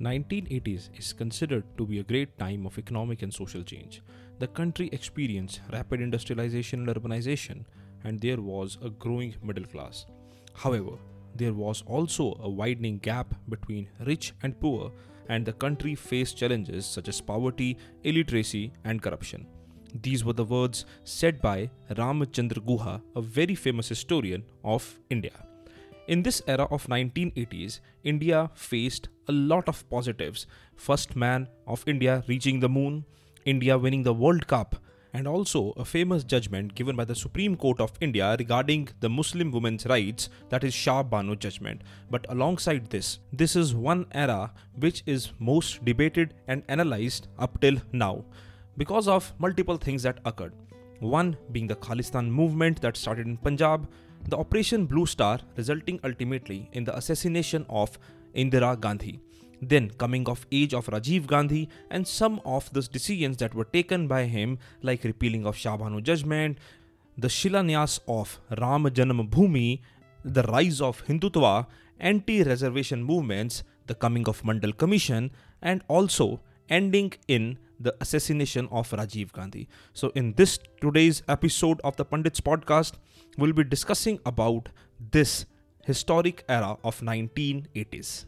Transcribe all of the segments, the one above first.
1980s is considered to be a great time of economic and social change. The country experienced rapid industrialization and urbanization, and there was a growing middle class. However, there was also a widening gap between rich and poor, and the country faced challenges such as poverty, illiteracy, and corruption. These were the words said by Ramchandra Guha, a very famous historian of India. In this era of 1980s, India faced a lot of positives. First man of India reaching the moon, India winning the World Cup, and also a famous judgment given by the Supreme Court of India regarding the Muslim women's rights, that is Shah Bano judgment. But alongside this, this is one era which is most debated and analyzed up till now because of multiple things that occurred. One being the Khalistan movement that started in Punjab, the Operation Blue Star resulting ultimately in the assassination of Indira Gandhi, then coming of age of Rajiv Gandhi and some of the decisions that were taken by him like repealing of Shah Bano judgment, the Shilanyas of Ram Janam Bhoomi, the rise of Hindutva, anti-reservation movements, the coming of Mandal Commission and also ending in the assassination of Rajiv Gandhi. So in this today's episode of the Pandits podcast, we'll be discussing about this historic era of 1980s.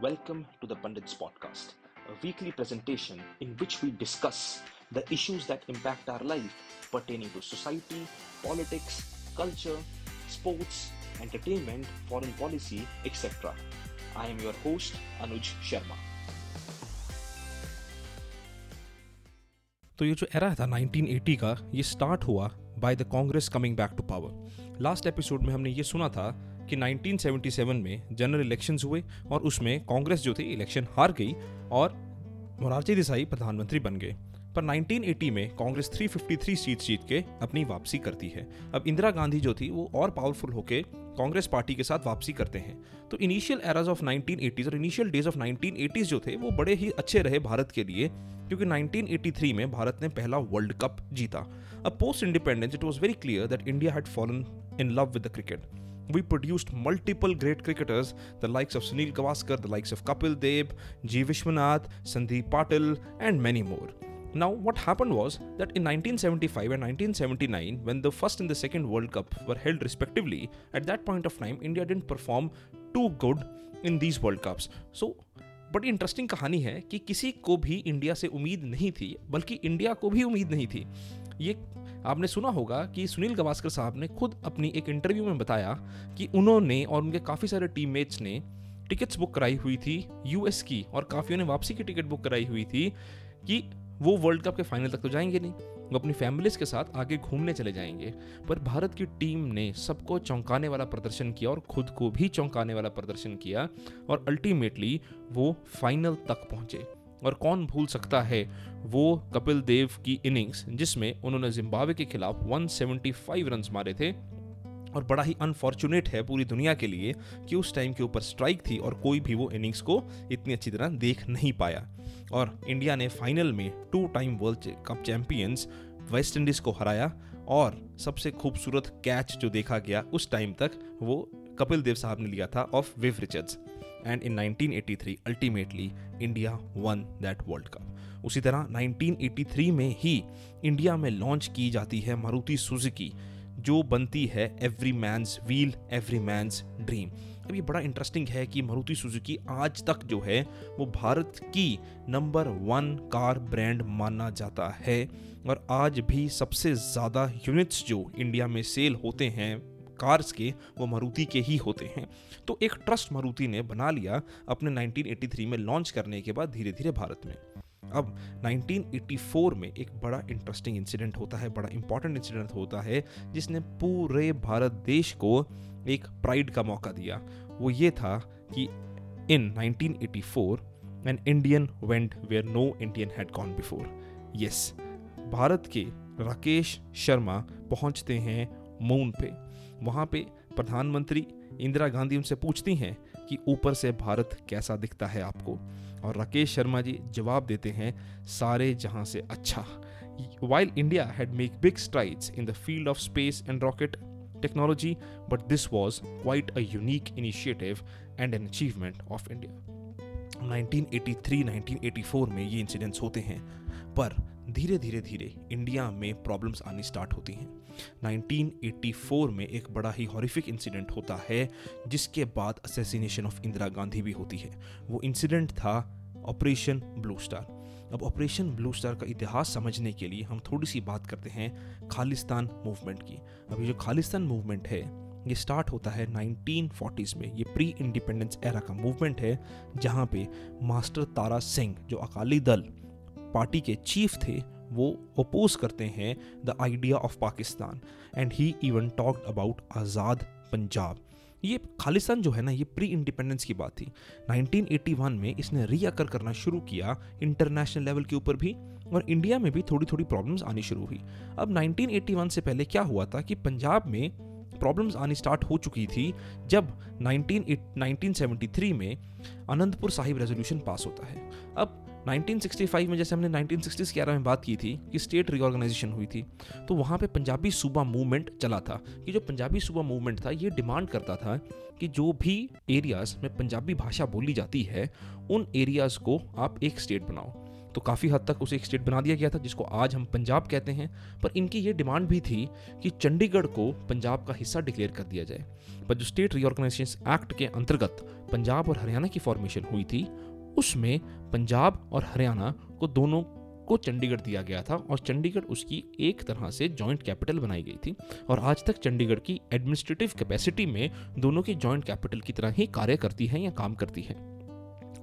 Welcome to the Pandits podcast, a weekly presentation in which we discuss the issues that impact our life pertaining to society, politics, culture, sports, entertainment, foreign policy, etc. I am your host, Anuj Sharma. तो ये जो era था 1980 का, ये start हुआ by the Congress coming back to power last episode में हमने ये सुना था कि 1977 में जनरल इलेक्शंस हुए और उसमें कांग्रेस जो थी इलेक्शन हार गई और मोरारजी देसाई प्रधानमंत्री बन गए। पर 1980 में कांग्रेस 353 सीट जीत के अपनी वापसी करती है। अब इंदिरा गांधी जो थी, वो और पावरफुल होके कांग्रेस पार्टी के साथ वापसी करते हैं तो इनिशियल एराज ऑफ़ 1980s और इनिशियल डेज़ ऑफ़ 1980s जो थे वो बड़े ही अच्छे रहे भारत के लिए क्योंकि 1983 में भारत ने पहला वर्ल्ड कप जीता अब post independence it was very clear that India had fallen in love with the cricket we produced multiple great cricketers, the likes of Sunil Gavaskar, the likes of Kapil Dev, G. Vishwanath, Sandeep Patil, and many more. Now, what happened was that in 1975 and 1979, when the first and the second World Cup were held respectively, at that point of time, India didn't perform too good in these World Cups. So, बड़ी interesting कहानी है कि किसी को भी India से उम्मीद नहीं थी बल्कि इंडिया को भी उम्मीद नहीं थी ये आपने सुना होगा कि सुनील गवास्कर साहब ने खुद अपनी एक इंटरव्यू में बताया कि उन्होंने और उनके काफ़ी सारे टीममेट्स ने टिकट्स बुक कराई हुई थी यूएस की और काफ़ियों ने वापसी की टिकट बुक कराई हुई थी कि वो वर्ल्ड कप के फाइनल तक तो जाएँगे नहीं। वो अपनी फैमिलीज़ के साथ आगे घूमने चले जाएँगे। पर भारत की टीम ने सबको चौंकाने वाला प्रदर्शन किया और खुद को भी चौंकाने वाला प्रदर्शन किया और अल्टीमेटली वो फाइनल तक पहुँचे। और कौन भूल सकता है वो कपिल देव की इनिंग्स जिसमें उन्होंने जिम्बाब्वे के खिलाफ 175 रन मारे थे। और बड़ा ही अनफॉर्चुनेट है पूरी दुनिया के लिए कि उस टाइम के ऊपर स्ट्राइक थी और कोई भी वो इनिंग्स को इतनी अच्छी तरह देख नहीं पाया। और इंडिया ने फाइनल में two time world cup champions West Indies को हराया और सबसे खूबसूरत कैच जो देखा गया उस टाइम तक वो कपिल देव साहब ने लिया था of Viv Richards and in 1983 ultimately India won that world cup उसी तरह 1983 में ही इंडिया में लॉन्च की जाती है मारुति सुजुकी जो बनती है every man's wheel every man's dream अब ये बड़ा इंटरेस्टिंग है कि मारुति सुजुकी आज तक जो है, वो भारत की नंबर वन कार ब्रांड माना जाता है। और आज भी सबसे ज़्यादा यूनिट्स जो इंडिया में सेल होते हैं कार्स के, वो मारुति के ही होते हैं। तो एक ट्रस्ट मारुति ने बना लिया अपने 1983 में लॉन्च करने के बाद धीरे धीरे भारत में। अब 1984 में एक बड़ा इंटरेस्टिंग इंसिडेंट होता है, बड़ा इंपॉर्टेंट इंसिडेंट होता है, जिसने पूरे भारत देश को एक प्राइड का मौका दिया। वो ये था कि in 1984 an Indian went where no Indian had gone before yes Bharat के राकेश शर्मा पहुँचते हैं मून पे। वहाँ पे प्रधानमंत्री इंदिरा गांधी उनसे पूछती हैं कि ऊपर से भारत कैसा दिखता है आपको? और राकेश शर्मा जी जवाब देते हैं सारे जहाँ से अच्छा while India had make big strides in the field of space and rocket technology, but this was quite a unique initiative and an achievement of India. 1983-1984 में ये इंसिडेंट्स होते हैं पर धीरे धीरे धीरे इंडिया में प्रॉब्लम्स आनी स्टार्ट होती हैं 1984 में एक बड़ा ही हॉरिफिक इंसिडेंट होता है, जिसके बाद असेसिनेशन ऑफ़ इंदिरा गांधी भी होती है। वो इंसिडेंट था ऑपरेशन ब्लू स्टार अब ऑपरेशन ब्लू स्टार का इतिहास समझने के लिए हम थोड़ी सी बात करते हैं खालिस्तान मूवमेंट की। अभी जो खालिस्तान मूवमेंट है, ये स्टार्ट होता है 1940s में। ये प्री इंडिपेंडेंस एरा का मूवमेंट है, जहाँ पे मास्टर तारा सिंह जो अकाली दल, पार्टी के चीफ थे वो अपोज करते हैं the idea of Pakistan and he even talked about Azad Punjab ये खालिस्तान जो है ना ये प्री इंडिपेंडेंस की बात थी। 1981 में इसने रीअकर करना शुरू किया इंटरनेशनल लेवल के ऊपर भी और इंडिया में भी थोड़ी थोड़ी प्रॉब्लम्स आनी शुरू हुई। अब 1981 से पहले क्या हुआ था कि पंजाब में प्रॉब्लम्स आनी स्टार्ट हो चुकी थी जब 19, 1973 में अनंतपुर साहिब रेजोल्यूशन पास होता है। अब 1965 में जैसे हमने 1960s के में बात की थी कि स्टेट रीऑर्गेनाइजेशन हुई थी तो वहाँ पे पंजाबी सूबा मूवमेंट चला था। कि जो पंजाबी सूबा मूवमेंट था, ये डिमांड करता था कि जो भी एरियाज़ में पंजाबी भाषा बोली जाती है, उन एरियाज़ को आप एक स्टेट बनाओ। तो काफ़ी हद तक उसे एक स्टेट बना दिया गया था, जिसको आज हम पंजाब कहते हैं। पर इनकी ये डिमांड भी थी कि चंडीगढ़ को पंजाब का हिस्सा डिक्लेयर कर दिया जाए। पर जो स्टेट रीऑर्गेनाइजेशन एक्ट के अंतर्गत पंजाब और हरियाणा की फॉर्मेशन हुई थी उसमें पंजाब और हरियाणा को दोनों को चंडीगढ़ दिया गया था और चंडीगढ़ उसकी एक तरह से जॉइंट कैपिटल बनाई गई थी और आज तक चंडीगढ़ की एडमिनिस्ट्रेटिव कैपेसिटी में दोनों की जॉइंट कैपिटल की तरह ही कार्य करती है या काम करती है।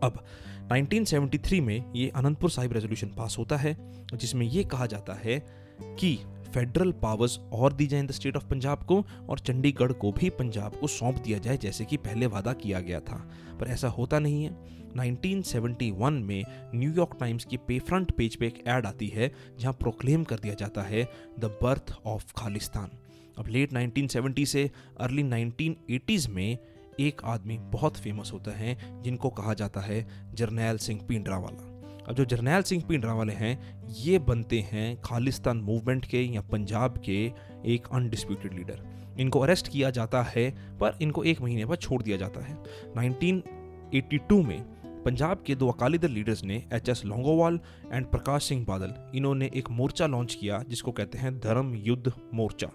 अब 1973 में ये अनंतपुर साहिब रेजोल्यूशन पास होता है, जिसमें ये कहा जाता है कि फेडरल पावर्स और दी जाए in the state of Punjab को और चंडीगढ़ को भी पंजाब को सौंप दिया जाए, जैसे कि पहले वादा किया गया था। पर ऐसा होता नहीं है। 1971 में न्यूयॉर्क टाइम्स की पे फ्रंट पेज पे एक ऐड आती है, जहाँ प्रोक्लेम कर दिया जाता है द बर्थ ऑफ़ खालिस्तान। अब लेट 1970 से अर्ली 1980s में एक आदमी बहुत फ़ेमस होता है, जिनको कहा जाता है जरनैल सिंह पिंडरा वाला अब जो जरनैल सिंह पिंडरा वाले हैं, ये बनते हैं खालिस्तान मूवमेंट के या पंजाब के एक अनडिस्प्यूटेड लीडर इनको अरेस्ट किया जाता है, पर इनको एक महीने बाद छोड़ दिया जाता है। 1982 में पंजाब के दो अकाली दल लीडर्स ने H S Longowal and Prakash Singh Badal, इन्होंने एक मोर्चा लॉन्च किया, जिसको कहते हैं धर्म युद्ध मोर्चा।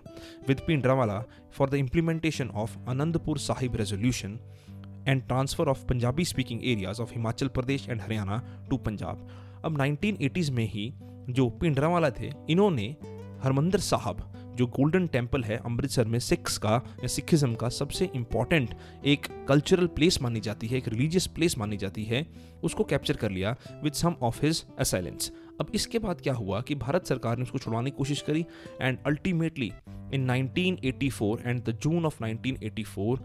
With पिंडरावाला for the implementation of Anandpur Sahib resolution and transfer of Punjabi speaking areas of Himachal Pradesh and Haryana to Punjab अब 1980s में ही जो पिंडरावाला थे, इन्होंने हरमंदर साहब, जो गोल्डन टेंपल है अमृतसर में सिक्स का या सिखिज्म का सबसे इंपॉर्टेंट एक कल्चरल प्लेस मानी जाती है, एक रिलीजियस प्लेस मानी जाती है, उसको कैप्चर कर लिया with some of his assailants अब इसके बाद क्या हुआ कि भारत सरकार ने उसको छुड़वाने की कोशिश करी and ultimately in 1984 and the June of 1984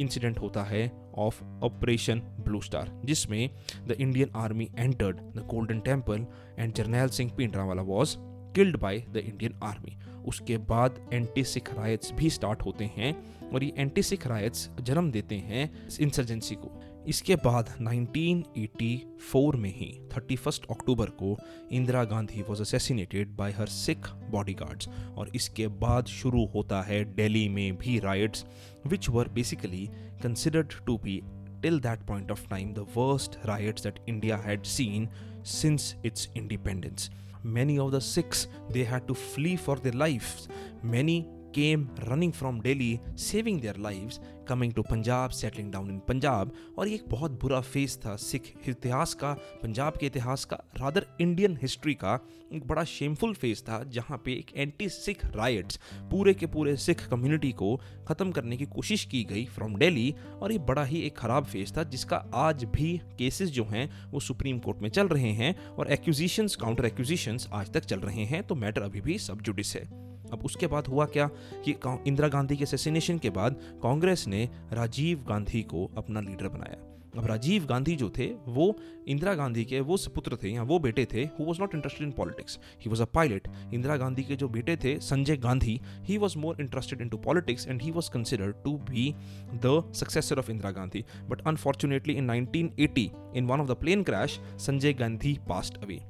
incident होता है ऑफ़ ऑपरेशन ब्लू स्टार जिसमें the Indian army entered the Golden Temple and Jarnail Singh पिंडरावाला was killed by the Indian army उसके बाद एंटी सिख रायट्स भी स्टार्ट होते हैं और ये एंटी सिख रायट्स जन्म देते हैं इंसर्जेंसी को। इसके बाद 1984 में ही 31 अक्टूबर को Indira Gandhi was assassinated by her Sikh bodyguards और इसके बाद शुरू होता है डेली में भी riots which were basically considered to be till that point of time the worst riots that India had seen since its independence many of the Sikhs they had to flee for their life many came running from Delhi saving their lives coming to Punjab settling down in Punjab और ये एक बहुत बुरा phase था सिख इतिहास का पंजाब के इतिहास का रादर इंडियन हिस्ट्री का एक बड़ा शेमफुल फ़ेज़ था, जहाँ पे एक एंटी सिख राइट्स पूरे के पूरे सिख कम्युनिटी को ख़त्म करने की कोशिश की गई फ्रॉम डेली और ये बड़ा ही एक ख़राब फ़ेज़ था, जिसका आज भी केसेस जो हैं, वो सुप्रीम कोर्ट में चल रहे हैं और एक्यूजिशंस काउंटर एक्यूजिशंस आज तक चल रहे हैं तो मैटर अभी भी सब जुडिस है। अब उसके बाद हुआ क्या कि इंदिरा गांधी के असेसिनेशन के बाद कांग्रेस ने राजीव गांधी को अपना लीडर बनाया। अब राजीव गांधी जो थे, वो इंदिरा गांधी के वो सपुत्र थे या वो बेटे थे who was not interested in politics he was a pilot Indira Gandhi के जो बेटे थे, Sanjay Gandhi he was more interested into politics and he was considered to be the successor of Indira Gandhi. But unfortunately in 1980 in one of the plane crash Sanjay Gandhi passed away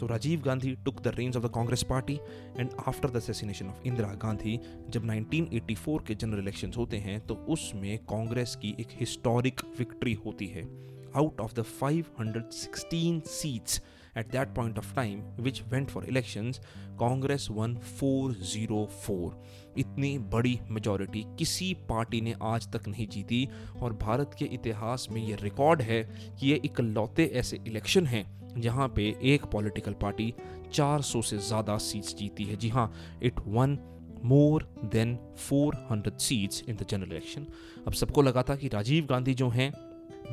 so Rajiv Gandhi took the reins of the Congress party and after the assassination of Indira Gandhi जब 1984 के general election होते हैं तो उसमें कांग्रेस की एक historic victory होती है। Out of the 516 seats at that point of time which went for election Congress won four zero four इतनी बड़ी मेजोरिटी किसी पार्टी ने आज तक नहीं जीती और भारत के इतिहास में ये रिकॉर्ड है कि ये इकलौते ऐसे इलेक्शन हैं। जहाँ पे एक पॉलिटिकल पार्टी 400 से ज़्यादा सीट्स जीती है। जी हाँ it won more than 400 seats in the general election अब सबको लगा था कि राजीव गांधी जो हैं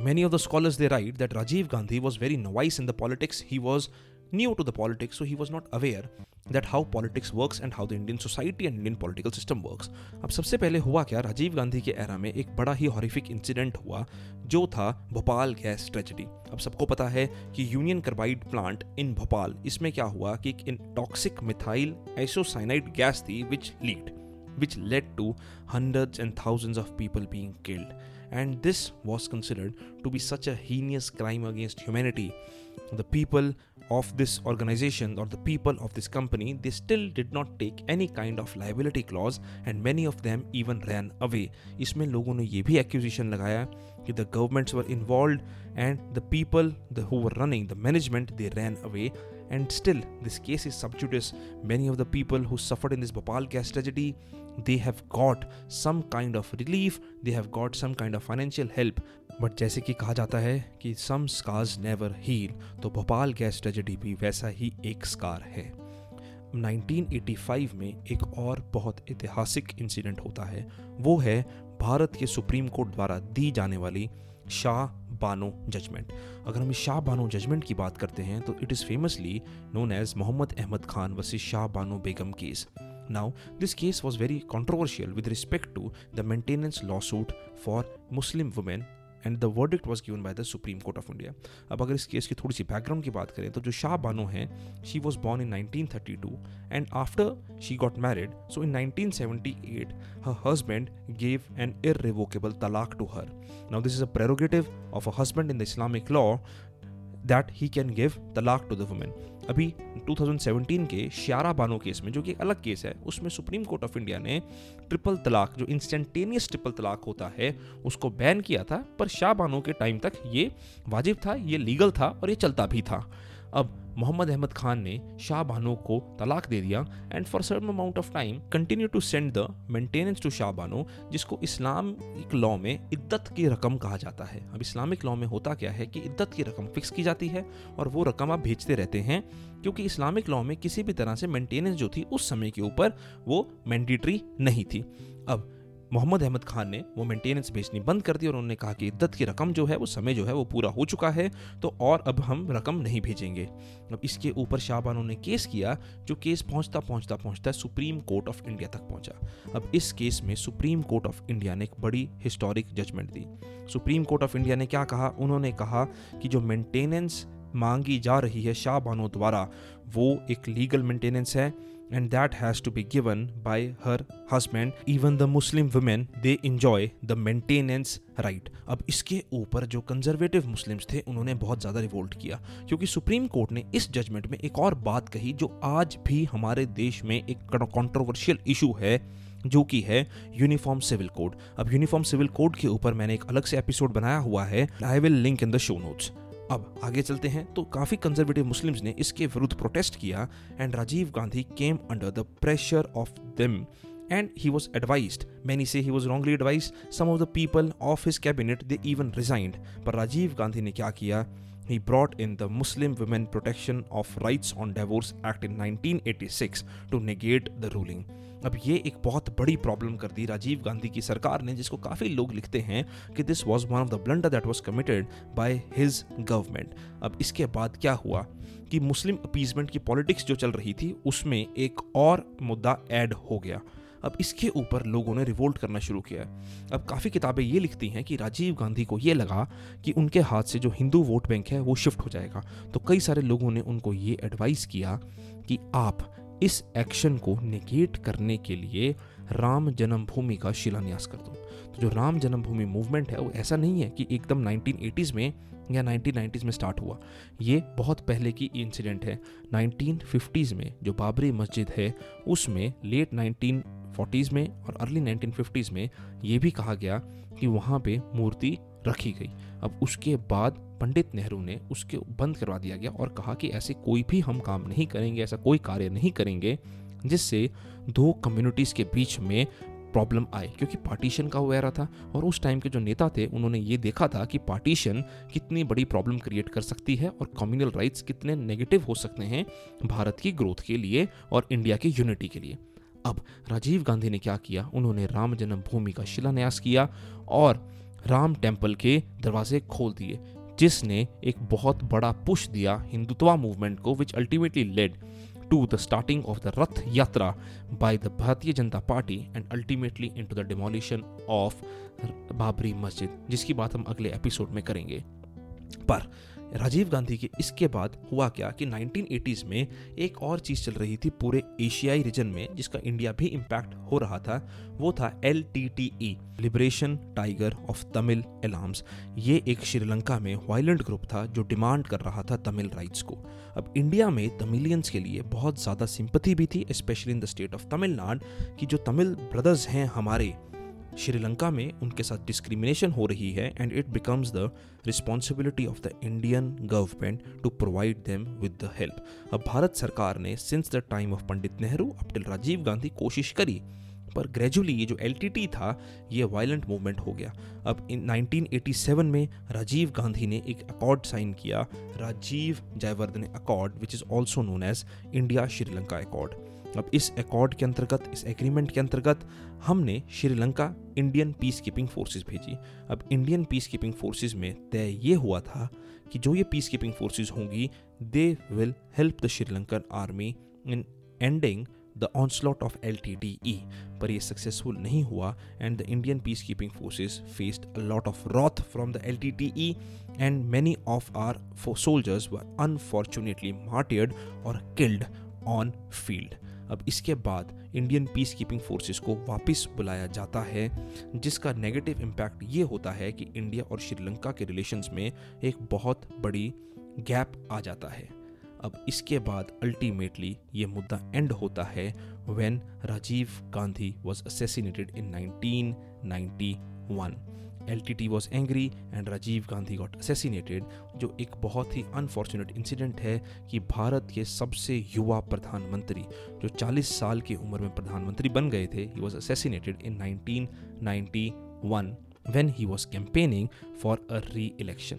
many of the scholars they write that Rajiv Gandhi was very novice in the politics he was new to the politics so he was not aware that how politics works and how the Indian society and Indian political system works अब सबसे पहले हुआ क्या? राजीव गांधी के era में एक बड़ा ही हॉरिफिक इंसिडेंट हुआ, जो था भोपाल गैस ट्रेजडी अब सबको पता है कि union carbide plant in Bhopal, इसमें क्या हुआ कि एक टॉक्सिक मिथाइल एसोसाइनाइड गैस थी which lead which led to hundred and thousand of people being killed and this was considered to be such a heinous crime against humanity. The people of this organization or the people of this company they still did not take any kind of liability clause and many of them even ran away इसमें लोगों ने ये भी accusation लगाया कि the governments were involved and the people the, who were running the management they ran away and still this case is sub judice many of the people who suffered in this Bhopal gas tragedy they have got some kind of relief, they have got some kind of financial help. But जैसे कि कहा जाता है कि some scars never heal तो Bhopal gas tragedy भी वैसा ही एक स्कार है। 1985 में एक और बहुत ऐतिहासिक इंसिडेंट होता है, वो है भारत के सुप्रीम कोर्ट द्वारा दी जाने वाली शाह बानो जजमेंट अगर हम शाह बानो जजमेंट की बात करते हैं तो it is famously known as Mohammad Ahmad Khan versus Shah Bano Begum case. Now, this case was very controversial with respect to the maintenance lawsuit for Muslim women and the verdict was given by the supreme court of India अब अगर इस case की थोड़ी सी background की बात करें तो जो शाह बानो हैं she was born in 1932 and after she got married so in 1978 her husband gave an irrevocable talaq to her now this is a prerogative of a husband in the islamic law that he can give talaq to the women अभी 2017 के श्यारा Bano case में, जो कि अलग case है, उसमें supreme court of India ने triple talaq जो इंस्टेंटेनियस ट्रिपल तलाक होता है, उसको बैन किया था, पर शाह बानो के टाइम तक ये वाजिब था, ये लीगल था और ये चलता भी था। अब मोहम्मद अहमद खान ने शाह बानो को तलाक दे दिया and for certain amount of time continue to send the maintenance to Shah Bano, जिसको इस्लामिक लॉ में इद्दत की रकम कहा जाता है। अब इस्लामिक लॉ में होता क्या है कि इद्दत की रकम फिक्स की जाती है और वो रकम आप भेजते रहते हैं, क्योंकि इस्लामिक लॉ में किसी भी तरह से मेंटेनेंस जो थी उस समय के ऊपर वो मैंडेटरी नहीं थी। अब मोहम्मद अहमद खान ने वो मेंटेनेंस बेचनी बंद कर दी और उन्होंने कहा कि इद्दत की रकम जो है वो समय जो है वो पूरा हो चुका है तो और अब हम रकम नहीं भेजेंगे। अब इसके ऊपर शाहबानों ने केस किया, जो केस पहुँचता पहुँचता पहुँचता सुप्रीम कोर्ट ऑफ़ इंडिया तक पहुँचा। अब इस केस में सुप्रीम कोर्ट ऑफ़ इंडिया ने एक बड़ी हिस्टोरिक जजमेंट दी। सुप्रीम कोर्ट ऑफ़ इंडिया ने क्या कहा? उन्होंने कहा कि जो मेंटेनेंस मांगी जा रही है शाह बानो द्वारा, वो एक लीगल मेंटेनेंस है। And that has to be given by her husband. Even the muslim women, they enjoy the maintenance right. अब इसके ऊपर जो कंजर्वेटिव मुस्लिम्स थे, उन्होंने बहुत ज़्यादा रिवोल्ट किया। क्योंकि सुप्रीम कोर्ट ने इस जजमेंट में एक और बात कही, जो आज भी हमारे देश में एक कंट्रोवर्शियल इशू है, जो कि है यूनिफॉर्म सिविल कोड अब यूनिफॉर्म सिविल कोड के ऊपर मैंने एक अलग से एपिसोड बनाया हुआ है। I will link in the show notes अब आगे चलते हैं। तो काफ़ी कंजर्वेटिव मुस्लिम्स ने इसके विरुद्ध प्रोटेस्ट किया and Rajiv Gandhi came under the pressure of them and he was advise many say he was wrongly advise some of the people of his cabinet they even resigned पर राजीव गांधी ने क्या किया? He brought in the Muslim Women Protection of Rights on Divorce Act in 1986 to negate the ruling. अब ये एक बहुत बड़ी problem कर दी राजीव गांधी की सरकार ने, जिसको काफ़ी लोग लिखते हैं कि this was one of the blunder that was committed by his government अब इसके बाद क्या हुआ कि मुस्लिम अपीजमेंट की पॉलिटिक्स जो चल रही थी, उसमें एक और मुद्दा ऐड हो गया अब इसके ऊपर लोगों ने रिवोल्ट करना शुरू किया अब काफ़ी किताबें ये लिखती हैं कि राजीव गांधी को ये लगा कि उनके हाथ से जो हिंदू वोट बैंक है, वो शिफ्ट हो जाएगा। तो कई सारे लोगों ने उनको ये एडवाइस किया कि आप इस एक्शन को निगेट करने के लिए राम जन्मभूमि का शिलान्यास कर दूँ। तो जो राम जन्मभूमि मूवमेंट है, वो ऐसा नहीं है कि एकदम 1980s में या 1990s में स्टार्ट हुआ। ये बहुत पहले की इंसिडेंट है। 1950s में जो बाबरी मस्जिद है, उसमें लेट 1940s में और अर्ली 1950s में ये भी कहा गया कि वहाँ पे मूर्ति रखी गई। अब उसके बाद पंडित नेहरू ने उसके बंद करवा दिया गया और कहा कि ऐसे कोई भी हम काम नहीं करेंगे, ऐसा कोई कार्य नहीं करेंगे जिससे दो कम्युनिटीज़ के बीच में प्रॉब्लम आए। क्योंकि पार्टीशन का एरा था और उस टाइम के जो नेता थे, उन्होंने ये देखा था कि पार्टीशन कितनी बड़ी प्रॉब्लम क्रिएट कर सकती है और कम्युनल राइट्स कितने नेगेटिव हो सकते हैं भारत की ग्रोथ के लिए और इंडिया की यूनिटी के लिए। अब राजीव गांधी ने क्या किया? उन्होंने राम जन्मभूमि का शिलान्यास किया और राम टेंपल के दरवाजे खोल दिए, जिसने एक बहुत बड़ा पुश दिया हिंदुत्वा मूवमेंट को which ultimately led to the starting of the Rath Yatra Yatra the Bharatiya Janata Party and ultimately into the demolition of Babri Masjid, जिसकी बात हम अगले एपिसोड में करेंगे। पर राजीव गांधी के इसके बाद हुआ क्या कि 1980s में एक और चीज़ चल रही थी पूरे एशियाई रीजन में, जिसका इंडिया भी इम्पैक्ट हो रहा था, वो था L T T E liberation tiger of Tamil Eelam ये एक श्रीलंका में वायलेंट ग्रुप था जो डिमांड कर रहा था तमिल राइट्स को. अब इंडिया में तमिलियंस के लिए बहुत ज़्यादा सिंपथी भी थी specially in the state of Tamil Nadu कि जो तमिल ब्रदर्स हैं हमारे श्रीलंका में उनके साथ डिस्क्रिमिनेशन हो रही है and it becomes the responsibility of the Indian government to provide them with the help अब भारत सरकार ने since the time of Pandit Nehru up till Rajiv Gandhi कोशिश करी, पर ग्रेजुअली ये जो एलटीटी था, ये वायलेंट मूवमेंट हो गया। अब इन 1987 में राजीव गांधी ने एक अकॉर्ड साइन किया, Rajiv Jayewardene accord which is also known as India Sri Lanka accord अब इस अकॉर्ड के अंतर्गत, इस एग्रीमेंट के अंतर्गत हमने Sri Lanka Indian peace keeping forces भेजी। अब इंडियन पीस कीपिंग फोर्सेज में तय ये हुआ था कि जो ये पीस कीपिंग फोर्सेज होंगी they will help the Sri Lankan army in ending the onslaught of L T T E पर यह सक्सेसफुल नहीं हुआ and the Indian peace keeping forces faced a lot of wrath from the L T T E and many of our soldiers were unfortunately martyred और killed on field अब इसके बाद Indian peace keeping forces को वापस बुलाया जाता है, जिसका नेगेटिव इम्पैक्ट ये होता है कि इंडिया और श्रीलंका के रिलेशंस में एक बहुत बड़ी गैप आ जाता है। अब इसके बाद अल्टीमेटली ये मुद्दा एंड होता है when Rajiv Gandhi was assassinated in 1991 LTT was angry and Rajiv Gandhi got assassinated जो एक बहुत ही अनफॉर्चुनेट इंसिडेंट है कि भारत के सबसे युवा प्रधानमंत्री, जो 40 साल की उम्र में प्रधानमंत्री बन गए थे he was assassinated in 1991 when he was campaigning for a reelection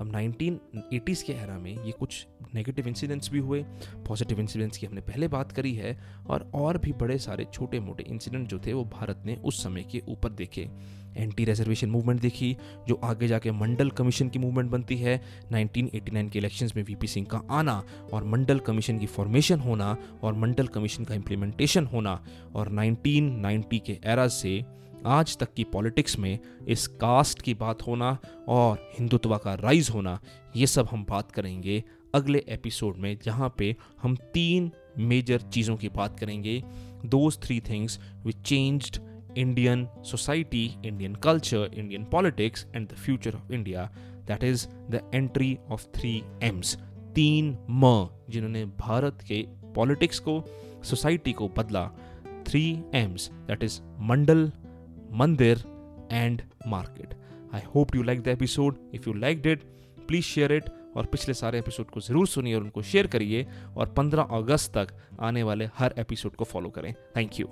अब 1980s के एरा में ये कुछ नेगेटिव इंसिडेंट्स भी हुए पॉजिटिव इंसिडेंट्स की हमने पहले बात करी है, और और भी बड़े सारे छोटे मोटे इंसिडेंट जो थे वो भारत ने उस समय के ऊपर देखे। एंटी रिजर्वेशन मूवमेंट देखी, जो आगे जाके मंडल कमीशन की मूवमेंट बनती है। 1989 के इलेक्शंस में वीपी सिंह का आना और मंडल कमीशन की फॉर्मेशन होना और मंडल कमीशन का इम्प्लीमेंटेशन होना और 1990 के एरा से आज तक की पॉलिटिक्स में इस कास्ट की बात होना और हिंदुत्व का राइज होना, ये सब हम बात करेंगे अगले एपिसोड में, जहाँ पे हम तीन मेजर चीज़ों की बात करेंगे। Those three things which changed Indian society, Indian culture, Indian politics, and the future of India. That is the entry of three M's. तीन म जिन्होंने भारत के पॉलिटिक्स को सोसाइटी को बदला. Three Ms that is Mandal Mandir and market I hope you like the episode if you like it please share it और पिछले सारे एपिसोड को ज़रूर सुनिए और उनको शेयर करिए और 15 अगस्त तक आने वाले हर एपिसोड को फॉलो करें. Thank you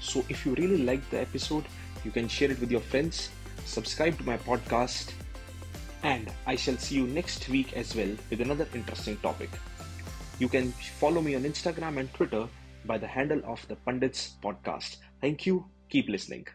So if you really liked the episode, you can share it with your friends, subscribe to my podcast, and I shall see you next week as well with another interesting topic. You can follow me on Instagram and Twitter by the handle of the Pundits Podcast. Thank you. Keep listening.